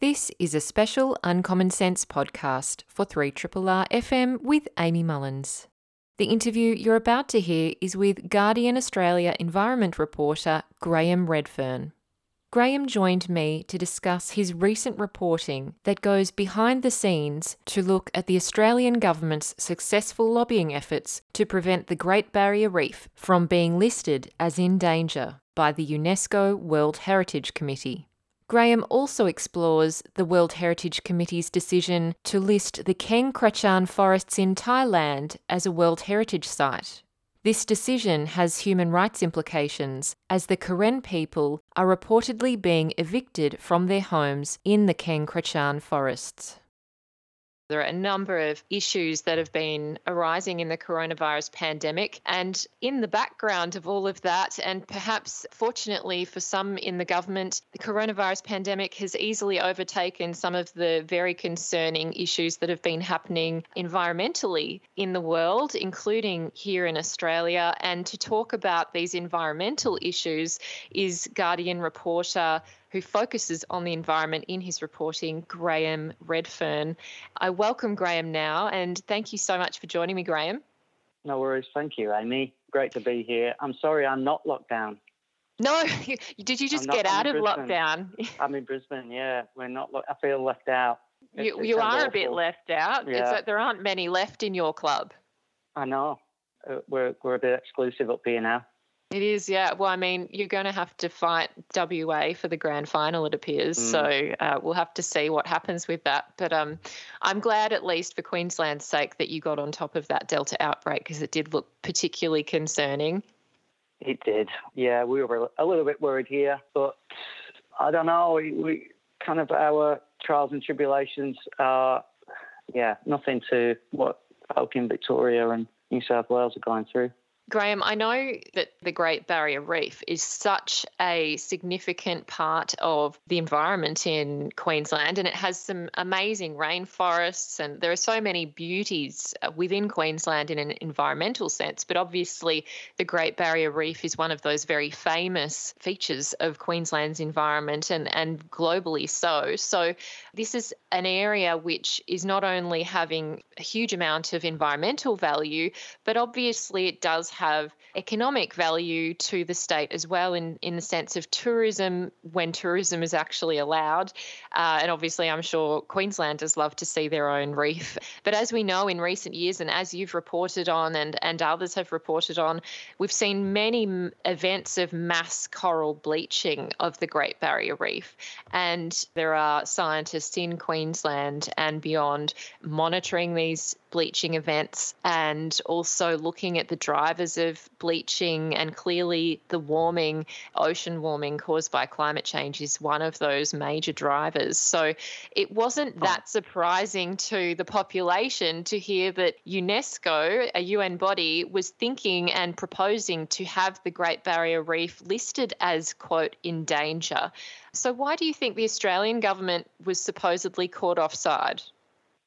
This is a special Uncommon Sense podcast for 3RRR FM with Amy Mullins. The interview you're about to hear is with Guardian Australia environment reporter Graham Readfearn. Graham joined me to discuss his recent reporting that goes behind the scenes to look at the Australian government's successful lobbying efforts to prevent the Great Barrier Reef from being listed as in danger by the UNESCO World Heritage Committee. Graham also explores the World Heritage Committee's decision to list the Kaeng Krachan forests in Thailand as a World Heritage Site. This decision has human rights implications as the Karen people are reportedly being evicted from their homes in the Kaeng Krachan forests. There are a number of issues that have been arising in the coronavirus pandemic. And in the background of all of that, and perhaps fortunately for some in the government, the coronavirus pandemic has easily overtaken some of the very concerning issues that have been happening environmentally in the world, including here in Australia. And to talk about these environmental issues is Guardian reporter who focuses on the environment in his reporting, Graham Readfearn. I welcome Graham now and thank you so much for joining me, Graham. No worries. Thank you, Amy. Great to be here. I'm sorry I'm not locked down. No, did you just get out of Brisbane. lockdown? I'm in Brisbane. Yeah, we're not. I feel left out. you, you are awful. a bit left out. Yeah. It's there aren't many left in your club. I know. Uh, we're we're a bit exclusive up here now. It is, yeah. Well, I mean, you're going to have to fight WA for the grand final, it appears. Mm. So uh, we'll have to see what happens with that. But um, I'm glad, at least for Queensland's sake, that you got on top of that Delta outbreak because it did look particularly concerning. It did. Yeah, we were a little bit worried here, but I don't know. We, we kind of our trials and tribulations are, yeah, nothing to what folk in Victoria and New South Wales are going through. Graham, I know that the Great Barrier Reef is such a significant part of the environment in Queensland and it has some amazing rainforests and there are so many beauties uh, within Queensland in an environmental sense. But obviously, the Great Barrier Reef is one of those very famous features of Queensland's environment and, and globally so. So, this is an area which is not only having a huge amount of environmental value, but obviously it does have economic value to the state as well in, in the sense of tourism when tourism is actually allowed. Uh, and obviously, I'm sure Queenslanders love to see their own reef. But as we know in recent years, and as you've reported on and, and others have reported on, we've seen many events of mass coral bleaching of the Great Barrier Reef. And there are scientists in Queensland and beyond monitoring these bleaching events and also looking at the drivers of bleaching. And clearly the warming ocean warming caused by climate change is one of those major drivers. So it wasn't oh. that surprising to the population to hear that UNESCO a UN body was thinking and proposing to have the Great Barrier Reef listed as quote in danger. So why do you think the Australian government was supposedly caught offside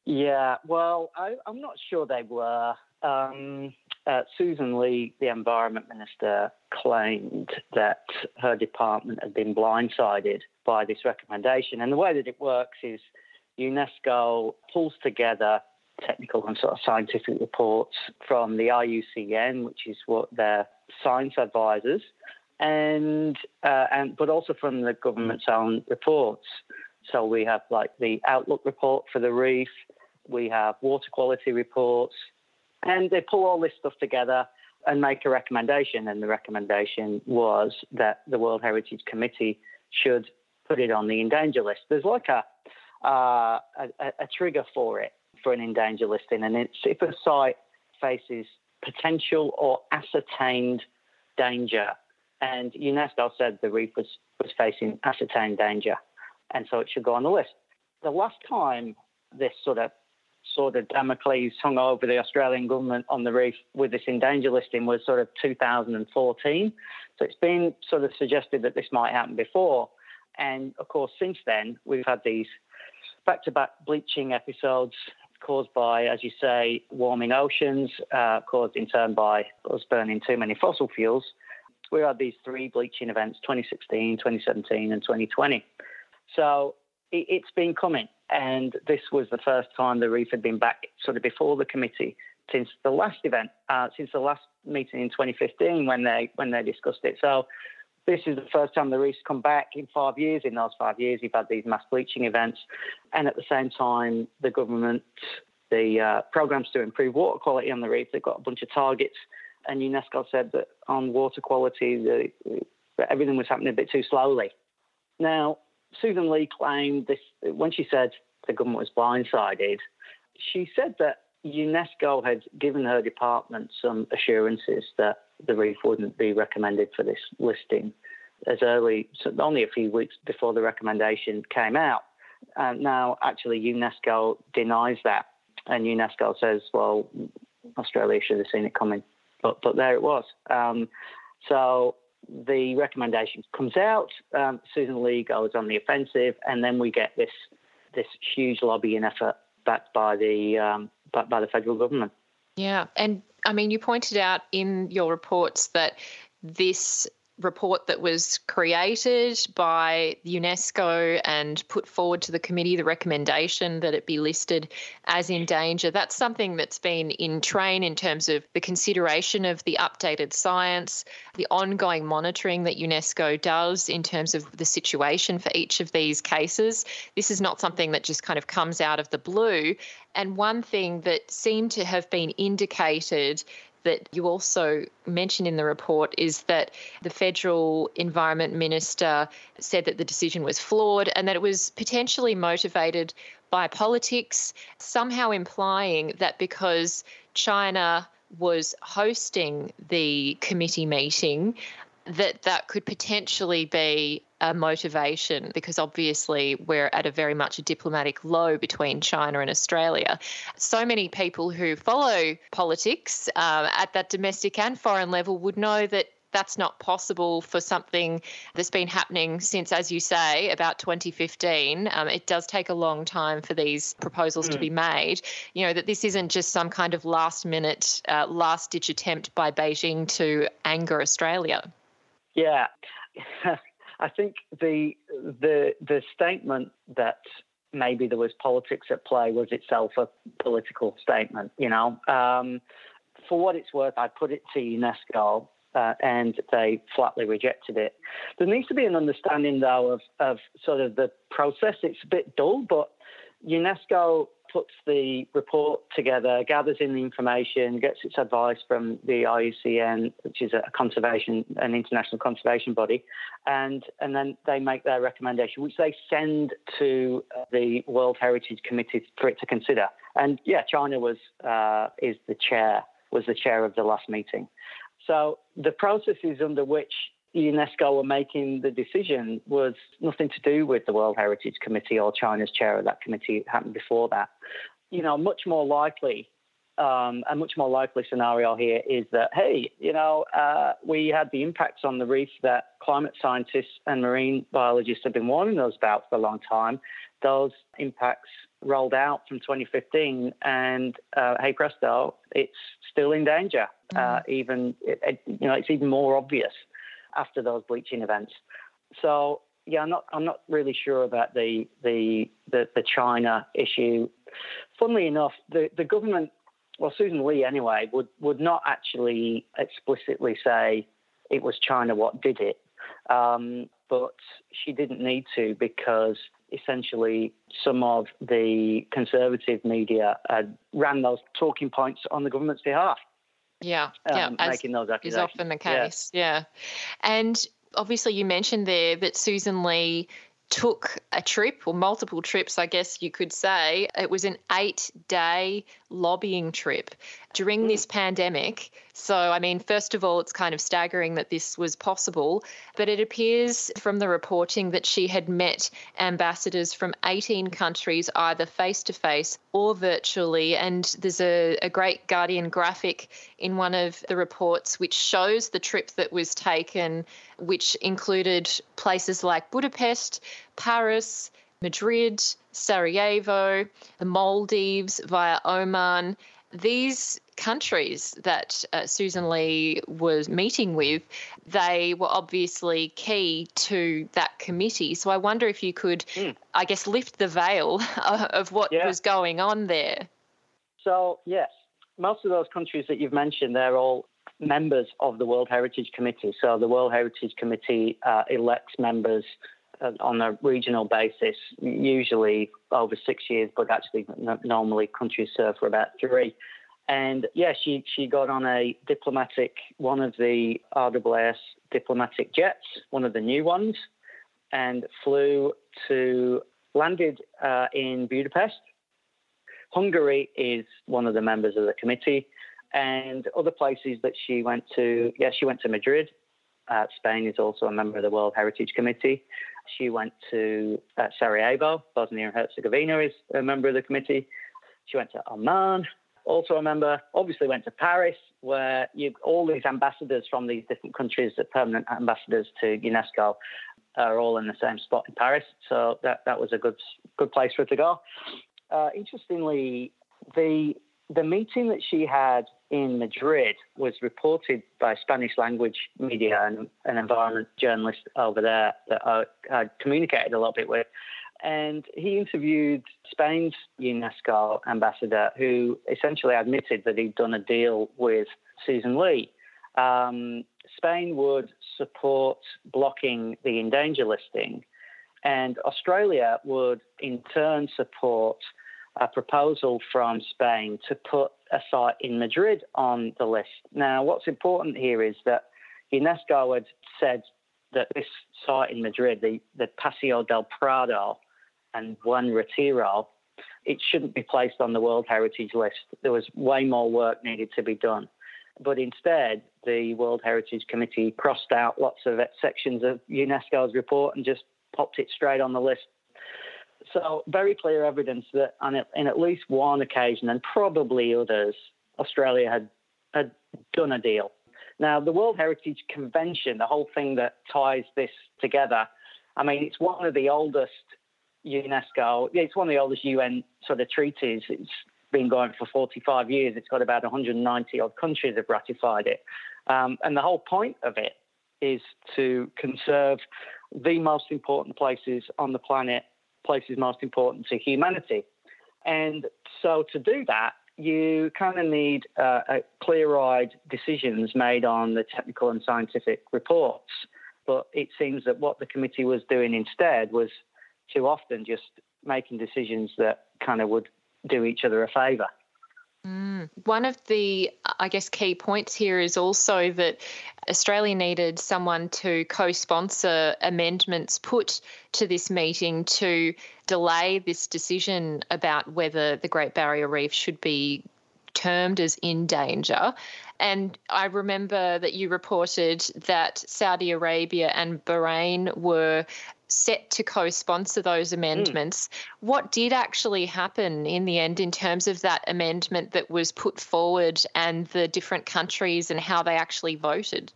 yeah, well, I, am not sure they were. Um, uh, Sussan Ley, the Environment Minister, claimed that her department had been blindsided by this recommendation. And the way that it works is UNESCO pulls together technical and sort of scientific reports from the IUCN, which is what their science advisors, and uh, and but also from the government's own reports. So we have like the outlook report for the reef, we have water quality reports, and they pull all this stuff together and make a recommendation. And the recommendation was that the World Heritage Committee should put it on the endanger list. There's like a, uh, a, a trigger for it for an endanger listing, and it's if a site faces potential or ascertained danger. And UNESCO said the reef was, was facing ascertained danger, and so it should go on the list. The last time this sort of sword of Damocles hung over the Australian government on the reef with this endanger listing was sort of 2014. So it's been sort of suggested that this might happen before. And of course, since then, we've had these back to back bleaching episodes caused by, as you say, warming oceans, uh, caused in turn by us burning too many fossil fuels. We had these three bleaching events 2016, 2017, and 2020. So it, it's been coming. And this was the first time the reef had been back sort of before the committee since the last event, uh, since the last meeting in 2015 when they when they discussed it. So this is the first time the reef's come back in five years. In those five years, you've had these mass bleaching events, and at the same time, the government, the uh, programs to improve water quality on the reef, they've got a bunch of targets. And UNESCO said that on water quality, the, everything was happening a bit too slowly. Now, Sussan Ley claimed this when she said the government was blindsided. She said that UNESCO had given her department some assurances that the reef wouldn't be recommended for this listing as early, so only a few weeks before the recommendation came out. Uh, now, actually, UNESCO denies that, and UNESCO says, "Well, Australia should have seen it coming," but but there it was. Um, so the recommendation comes out. Um, Sussan Ley goes on the offensive, and then we get this this huge lobbying effort backed by the um, backed by the federal government. Yeah, and I mean, you pointed out in your reports that this report that was created by UNESCO and put forward to the committee the recommendation that it be listed as in danger. That's something that's been in train in terms of the consideration of the updated science, the ongoing monitoring that UNESCO does in terms of the situation for each of these cases. This is not something that just kind of comes out of the blue. And one thing that seemed to have been indicated that you also mentioned in the report is that the federal environment minister said that the decision was flawed and that it was potentially motivated by politics, somehow implying that because China was hosting the committee meeting, that that could potentially be a motivation because obviously we're at a very much a diplomatic low between China and Australia. So many people who follow politics uh, at that domestic and foreign level would know that that's not possible for something that's been happening since, as you say, about 2015. Um, it does take a long time for these proposals mm. to be hmm. made. You know, that this isn't just some kind of last minute, uh, last ditch attempt by Beijing to anger Australia. Yeah. I think the the the statement that maybe there was politics at play was itself a political statement. You know, um, for what it's worth, I put it to UNESCO. Uh, and they flatly rejected it. There needs to be an understanding, though, of, of sort of the process. It's a bit dull, but UNESCO puts the report together, gathers in the information, gets its advice from the IUCN, which is a conservation, an international conservation body, and and then they make their recommendation, which they send to the World Heritage Committee for it to consider. And yeah, China was uh, is the chair was the chair of the last meeting. So the processes under which UNESCO were making the decision was nothing to do with the World Heritage Committee or China's chair of that committee. It happened before that. You know, much more likely, um, a much more likely scenario here is that, hey, you know, uh, we had the impacts on the reef that climate scientists and marine biologists have been warning us about for a long time. Those impacts rolled out from 2015, and uh, hey presto, it's still in danger. Mm. Uh, even it, it, you know, it's even more obvious after those bleaching events. So yeah, I'm not I'm not really sure about the the the, the China issue. Funnily enough, the, the government, well, Sussan Ley anyway, would would not actually explicitly say it was China what did it, um, but she didn't need to because essentially some of the conservative media ran those talking points on the government's behalf. Yeah, yeah, um, making those accusations. Is often the case. Yeah. yeah. And obviously, you mentioned there that Sussan Ley took a trip or multiple trips, I guess you could say. It was an eight day lobbying trip during this mm. pandemic. So, I mean, first of all, it's kind of staggering that this was possible, but it appears from the reporting that she had met ambassadors from 18 countries, either face to face or virtually. And there's a, a great Guardian graphic in one of the reports which shows the trip that was taken, which included places like Budapest, Paris, Madrid, Sarajevo, the Maldives via Oman, these countries that uh, Sussan Ley was meeting with, they were obviously key to that committee. So I wonder if you could, mm. I guess, lift the veil of what yeah. was going on there. So, yes, most of those countries that you've mentioned, they're all members of the World Heritage Committee. So the World Heritage Committee uh, elects members on a regional basis, usually over six years, but actually normally countries serve for about three. And yeah, she, she got on a diplomatic, one of the RWS diplomatic jets, one of the new ones, and flew to, landed uh, in Budapest. Hungary is one of the members of the committee and other places that she went to. Yeah, she went to Madrid. Uh, Spain is also a member of the World Heritage Committee. She went to uh, Sarajevo, Bosnia and Herzegovina is a member of the committee. She went to Oman, also a member. Obviously went to Paris, where you, all these ambassadors from these different countries, the permanent ambassadors to UNESCO, are all in the same spot in Paris. So that that was a good good place for her to go. Uh, interestingly, the the meeting that she had in Madrid was reported by Spanish language media and an environment journalist over there that I, communicated a little bit with. And he interviewed Spain's UNESCO ambassador, who essentially admitted that he'd done a deal with Sussan Ley. Um, Spain would support blocking the in danger listing, and Australia would in turn support a proposal from Spain to put a site in Madrid on the list. Now, what's important here is that UNESCO had said that this site in Madrid, the, the Paseo del Prado and Buen Retiro, it shouldn't be placed on the World Heritage List. There was way more work needed to be done. But instead, the World Heritage Committee crossed out lots of sections of UNESCO's report and just popped it straight on the list so very clear evidence that on in at least one occasion, and probably others, Australia had had done a deal. Now, the World Heritage Convention, the whole thing that ties this together, I mean, it's one of the oldest UNESCO, it's one of the oldest UN sort of treaties. It's been going for 45 years. It's got about 190 odd countries have ratified it. Um, and the whole point of it is to conserve the most important places on the planet places most important to humanity. And so to do that, you kind of need uh, clear-eyed decisions made on the technical and scientific reports. But it seems that what the committee was doing instead was too often just making decisions that kind of would do each other a favour. Mm. One of the, I guess, key points here is also that Australia needed someone to co sponsor amendments put to this meeting to delay this decision about whether the Great Barrier Reef should be termed as in danger. And I remember that you reported that Saudi Arabia and Bahrain were set to co sponsor those hmm. amendments. Mm. What did actually happen in the end in terms of that amendment that was put forward and the different countries and how they actually voted?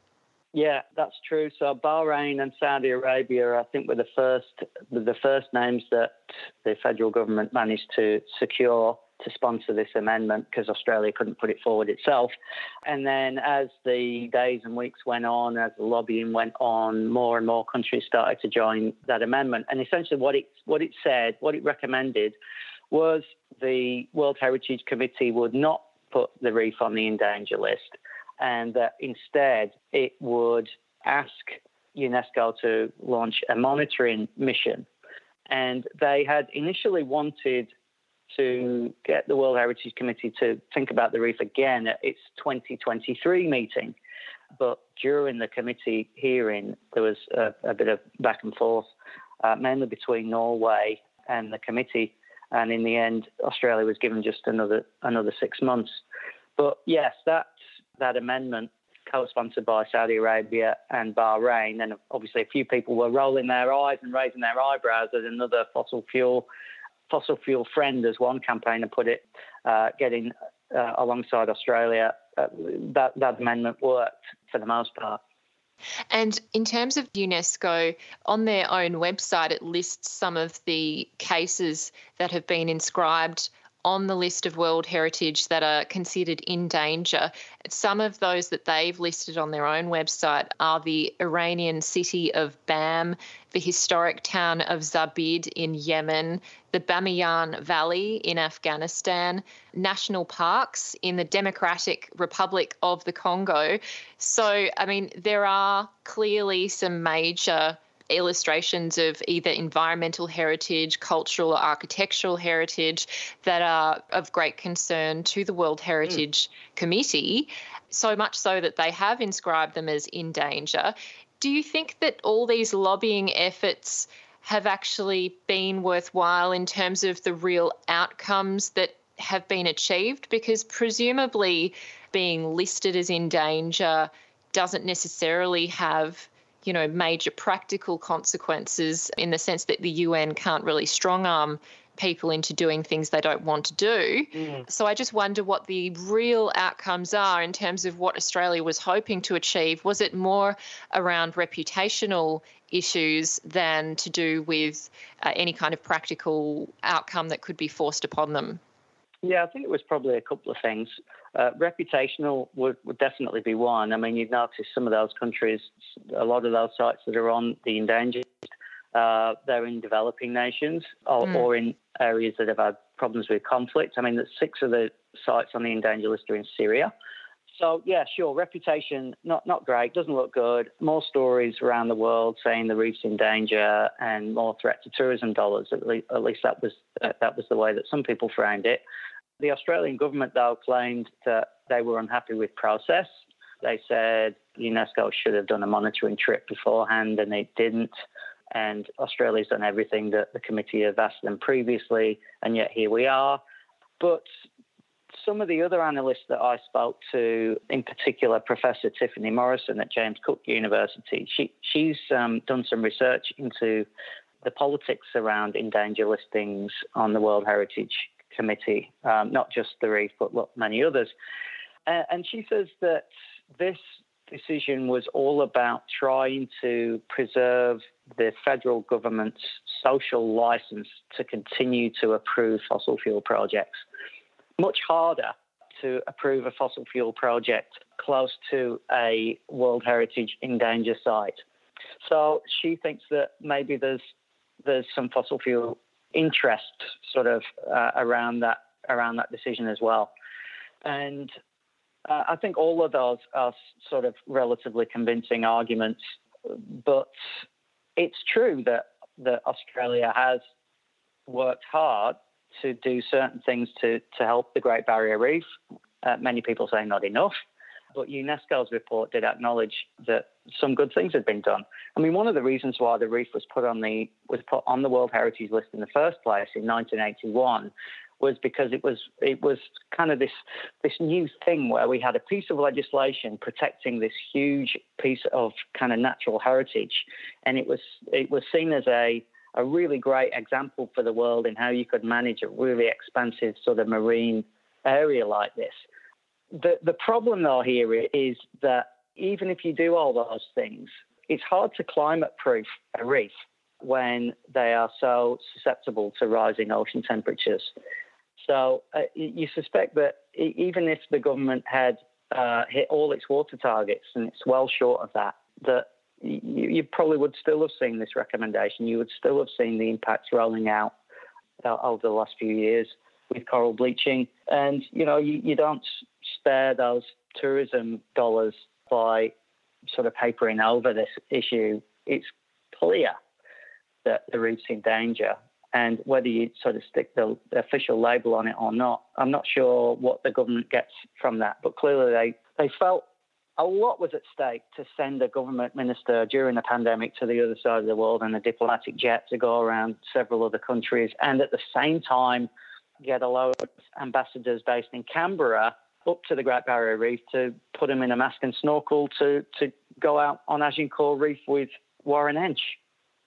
Yeah, that's true. So Bahrain and Saudi Arabia, I think, were the first the first names that the federal government managed to secure to sponsor this amendment because Australia couldn't put it forward itself. And then as the days and weeks went on, as the lobbying went on, more and more countries started to join that amendment. And essentially what it what it said, what it recommended was the World Heritage Committee would not put the reef on the endanger list and that instead it would ask UNESCO to launch a monitoring mission. And they had initially wanted to get the World Heritage Committee to think about the reef again at its 2023 meeting. But during the committee hearing, there was a, a bit of back and forth, uh, mainly between Norway and the committee. And in the end, Australia was given just another another six months. But yes, that that amendment co-sponsored by Saudi Arabia and Bahrain, and obviously a few people were rolling their eyes and raising their eyebrows at another fossil fuel fossil fuel friend, as one campaigner put it, uh, getting uh, alongside Australia, uh, that, that amendment worked for the most part. And in terms of UNESCO, on their own website, it lists some of the cases that have been inscribed on the list of World Heritage that are considered in danger. Some of those that they've listed on their own website are the Iranian city of Bam, the historic town of Zabid in Yemen, the Bamiyan Valley in Afghanistan, national parks in the Democratic Republic of the Congo. So, I mean, there are clearly some major illustrations of either environmental heritage, cultural or architectural heritage that are of great concern to the World Heritage mm. Committee, so much so that they have inscribed them as in danger. Do you think that all these lobbying efforts have actually been worthwhile in terms of the real outcomes that have been achieved? Because presumably being listed as in danger doesn't necessarily have you know, major practical consequences in the sense that the UN can't really strong arm people into doing things they don't want to do. Mm. So I just wonder what the real outcomes are in terms of what Australia was hoping to achieve. Was it more around reputational issues than to do with uh, any kind of practical outcome that could be forced upon them? Yeah, I think it was probably a couple of things. Uh, reputational would, would definitely be one. I mean, you've noticed some of those countries, a lot of those sites that are on the endangered, uh, they're in developing nations or, mm. or, in areas that have had problems with conflict. I mean, six of the sites on the endangered list are in Syria. So yeah, sure. Reputation not not great. Doesn't look good. More stories around the world saying the reef's in danger and more threat to tourism dollars. At least, at least that was that was the way that some people framed it. The Australian government, though, claimed that they were unhappy with process. They said UNESCO should have done a monitoring trip beforehand and it didn't. And Australia's done everything that the committee have asked them previously, and yet here we are. But some of the other analysts that I spoke to, in particular Professor Tiffany Morrison at James Cook University, she, she's um, done some research into the politics around endangered listings on the World Heritage committee, um, not just the reef, but many others. Uh, and she says that this decision was all about trying to preserve the federal government's social license to continue to approve fossil fuel projects. Much harder to approve a fossil fuel project close to a World Heritage in danger site. So she thinks that maybe there's there's some fossil fuel interest sort of uh, around that around that decision as well. And uh, I think all of those are sort of relatively convincing arguments, but it's true that that Australia has worked hard to do certain things to to help the Great Barrier Reef. Uh, many people say not enough, but UNESCO's report did acknowledge that some good things had been done. I mean, one of the reasons why the reef was put on the was put on the World Heritage List in the first place in 1981 was because it was it was kind of this this new thing where we had a piece of legislation protecting this huge piece of kind of natural heritage, and it was it was seen as a a really great example for the world in how you could manage a really expansive sort of marine area like this. The the problem though here is that even if you do all those things, it's hard to climate proof a reef when they are so susceptible to rising ocean temperatures. So uh, you suspect that even if the government had uh, hit all its water targets, and it's well short of that, that you, you, probably would still have seen this recommendation. You would still have seen the impacts rolling out uh, over the last few years with coral bleaching. And, you know, you, you don't spare those tourism dollars by sort of papering over this issue. It's clear that the reef's in danger. And whether you sort of stick the, official label on it or not, I'm not sure what the government gets from that. But clearly, they, they felt a lot was at stake to send a government minister during the pandemic to the other side of the world and a diplomatic jet to go around several other countries, and at the same time get a load of ambassadors based in Canberra up to the Great Barrier Reef to put them in a mask and snorkel to, to go out on Agincourt Reef with Warren Entsch.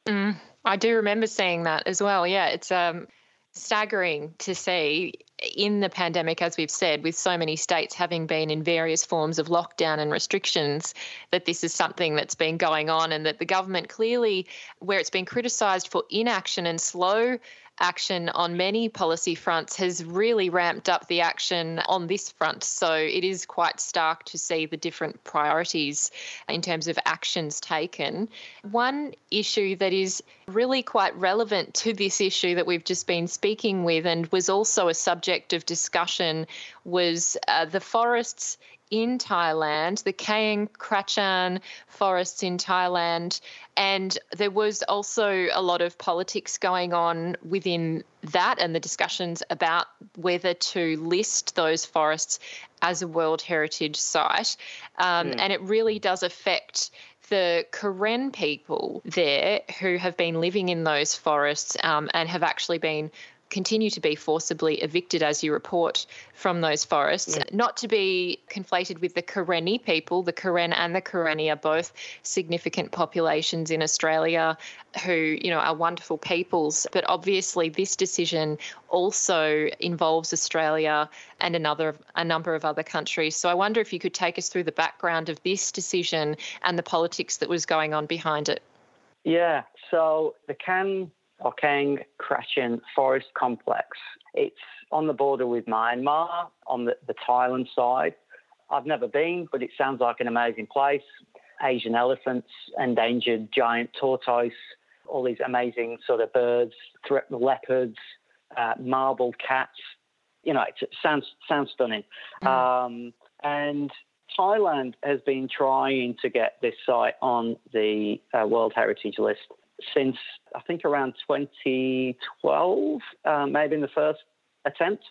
Mm, I do remember seeing that as well. Yeah, it's um, staggering to see in the pandemic, as we've said, with so many states having been in various forms of lockdown and restrictions, that this is something that's been going on and that the government clearly, where it's been criticised for inaction and slow action on many policy fronts has really ramped up the action on this front. So it is quite stark to see the different priorities in terms of actions taken. One issue that is really quite relevant to this issue that we've just been speaking with and was also a subject of discussion was uh, the forests in Thailand, the Kaeng Krachan forests in Thailand. And there was also a lot of politics going on within that and the discussions about whether to list those forests as a World Heritage Site. Um, mm. And it really does affect the Karen people there who have been living in those forests um, and have actually been continue to be forcibly evicted, as you report from those forests. Yeah. Not to be conflated with the Karenni people. The Karen and the Karenni are both significant populations in Australia who, you know, are wonderful peoples. But obviously, this decision also involves Australia and another a number of other countries. So I wonder if you could take us through the background of this decision and the politics that was going on behind it. Yeah, so the Can Kaeng Krachan Forest Complex. It's on the border with Myanmar on the, the Thailand side. I've never been, but it sounds like an amazing place. Asian elephants, endangered giant tortoise, all these amazing sort of birds, threatened leopards, uh, marbled cats. You know, it sounds sounds stunning. Mm. Um, and Thailand has been trying to get this site on the uh, World Heritage List since I think around 2012, uh, maybe in the first attempt.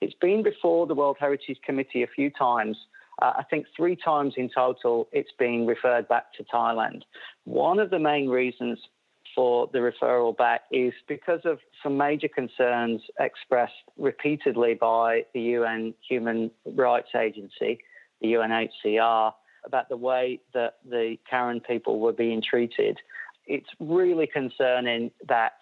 It's been before the World Heritage Committee a few times. Uh, I think three times in total, it's been referred back to Thailand. One of the main reasons for the referral back is because of some major concerns expressed repeatedly by the UN Human Rights Agency, the UNHCR, about the way that the Karen people were being treated it's really concerning that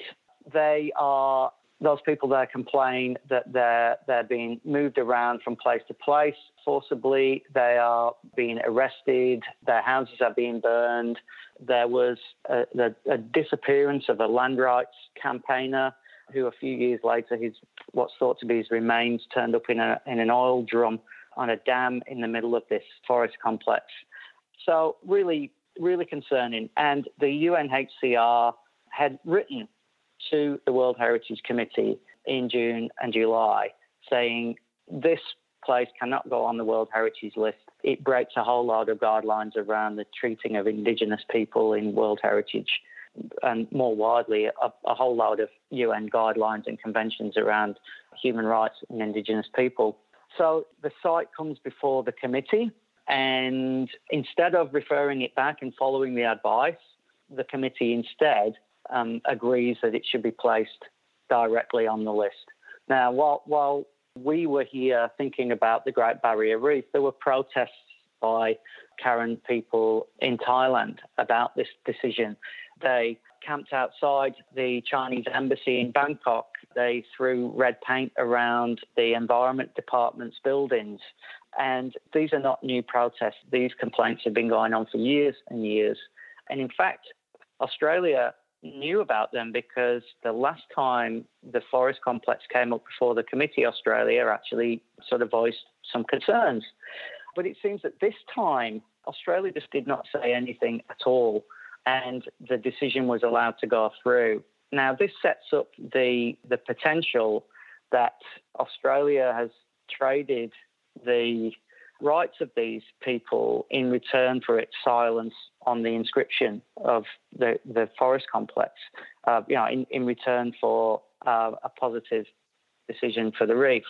they are those people there complain that they're they're being moved around from place to place forcibly. They are being arrested. Their houses are being burned. There was a, a, a disappearance of a land rights campaigner who, a few years later, his what's thought to be his remains turned up in a in an oil drum on a dam in the middle of this forest complex. So really really concerning. And the UNHCR had written to the World Heritage Committee in June and July saying this place cannot go on the World Heritage List. It breaks a whole lot of guidelines around the treating of Indigenous people in World Heritage and more widely, a, a whole load of UN guidelines and conventions around human rights and Indigenous people. So the site comes before the committee and instead of referring it back and following the advice, the committee instead um, agrees that it should be placed directly on the list. Now, while, while we were here thinking about the Great Barrier Reef, there were protests by Karen people in Thailand about this decision. They camped outside the Chinese embassy in Bangkok. They threw red paint around the Environment Department's buildings. And these are not new protests. These complaints have been going on for years and years. And in fact, Australia knew about them because the last time the forest complex came up before the committee, Australia actually sort of voiced some concerns. But it seems that this time, Australia just did not say anything at all, and the decision was allowed to go through. Now, this sets up the, the potential that Australia has traded the rights of these people in return for its silence on the inscription of the, the forest complex, uh, you know, in, in return for uh, a positive decision for the reef.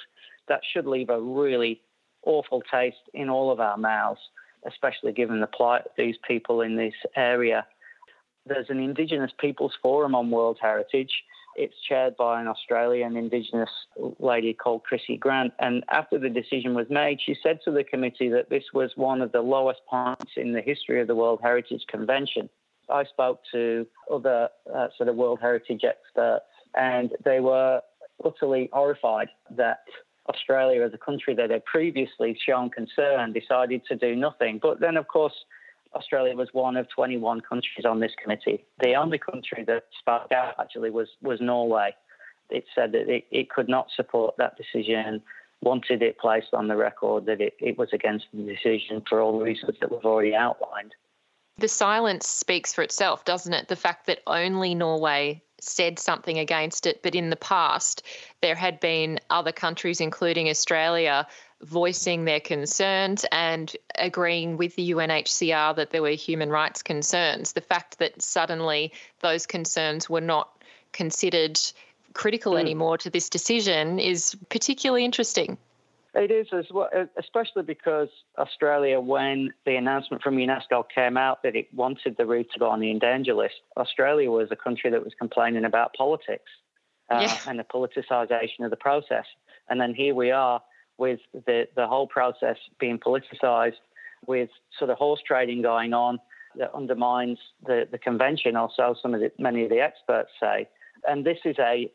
That should leave a really awful taste in all of our mouths, especially given the plight of these people in this area. There's an Indigenous Peoples Forum on World Heritage it's chaired by an Australian Indigenous lady called Chrissy Grant. And after the decision was made, she said to the committee that this was one of the lowest points in the history of the World Heritage Convention. I spoke to other uh, sort of World Heritage experts, and they were utterly horrified that Australia, as a country that had previously shown concern, decided to do nothing. But then, of course, Australia was one of 21 countries on this committee. The only country that spoke out actually was was Norway. it said that it, it could not support that decision, wanted it placed on the record that it, it was against the decision for all the reasons that we've already outlined. The silence speaks for itself, doesn't it? The fact that only Norway said something against it, but in the past, there had been other countries, including Australia, voicing their concerns and agreeing with the UNHCR that there were human rights concerns. The fact that suddenly those concerns were not considered critical mm. anymore to this decision is particularly interesting. It is as well, especially because Australia, when the announcement from UNESCO came out that it wanted the route to go on the endanger list, Australia was a country that was complaining about politics uh, yeah. and the politicisation of the process. And then here we are with the, the whole process being politicised, with sort of horse trading going on that undermines the, the convention, or so some of the, many of the experts say. And this is a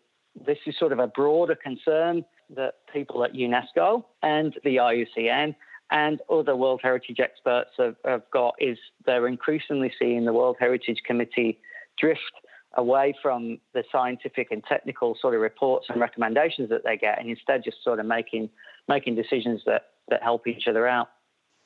this is sort of a broader concern that people at UNESCO and the IUCN and other World Heritage experts have, have got is they're increasingly seeing the World Heritage Committee drift away from the scientific and technical sort of reports and recommendations that they get and instead just sort of making making decisions that, that help each other out.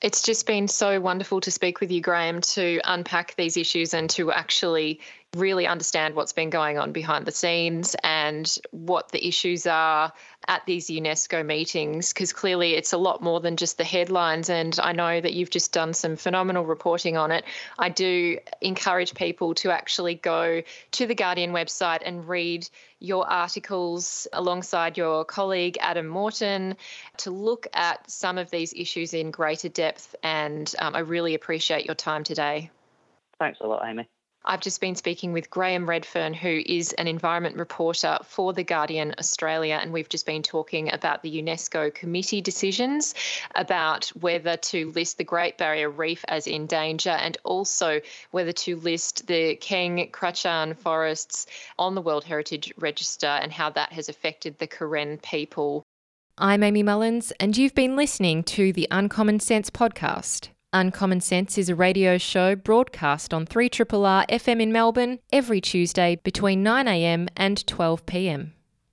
It's just been so wonderful to speak with you, Graham, to unpack these issues and to actually really understand what's been going on behind the scenes and what the issues are at these UNESCO meetings because clearly it's a lot more than just the headlines. And I know that you've just done some phenomenal reporting on it. I do encourage people to actually go to the Guardian website and read your articles alongside your colleague Adam Morton to look at some of these issues in greater depth. And um, I really appreciate your time today. Thanks a lot, Amy. I've just been speaking with Graham Readfearn, who is an environment reporter for The Guardian Australia, and we've just been talking about the UNESCO committee decisions about whether to list the Great Barrier Reef as in danger and also whether to list the Kaeng Krachan forests on the World Heritage Register and how that has affected the Karen people. I'm Amy Mullins, and you've been listening to the Uncommon Sense podcast. Uncommon Sense is a radio show broadcast on 3RRR FM in Melbourne every Tuesday between 9am and 12pm.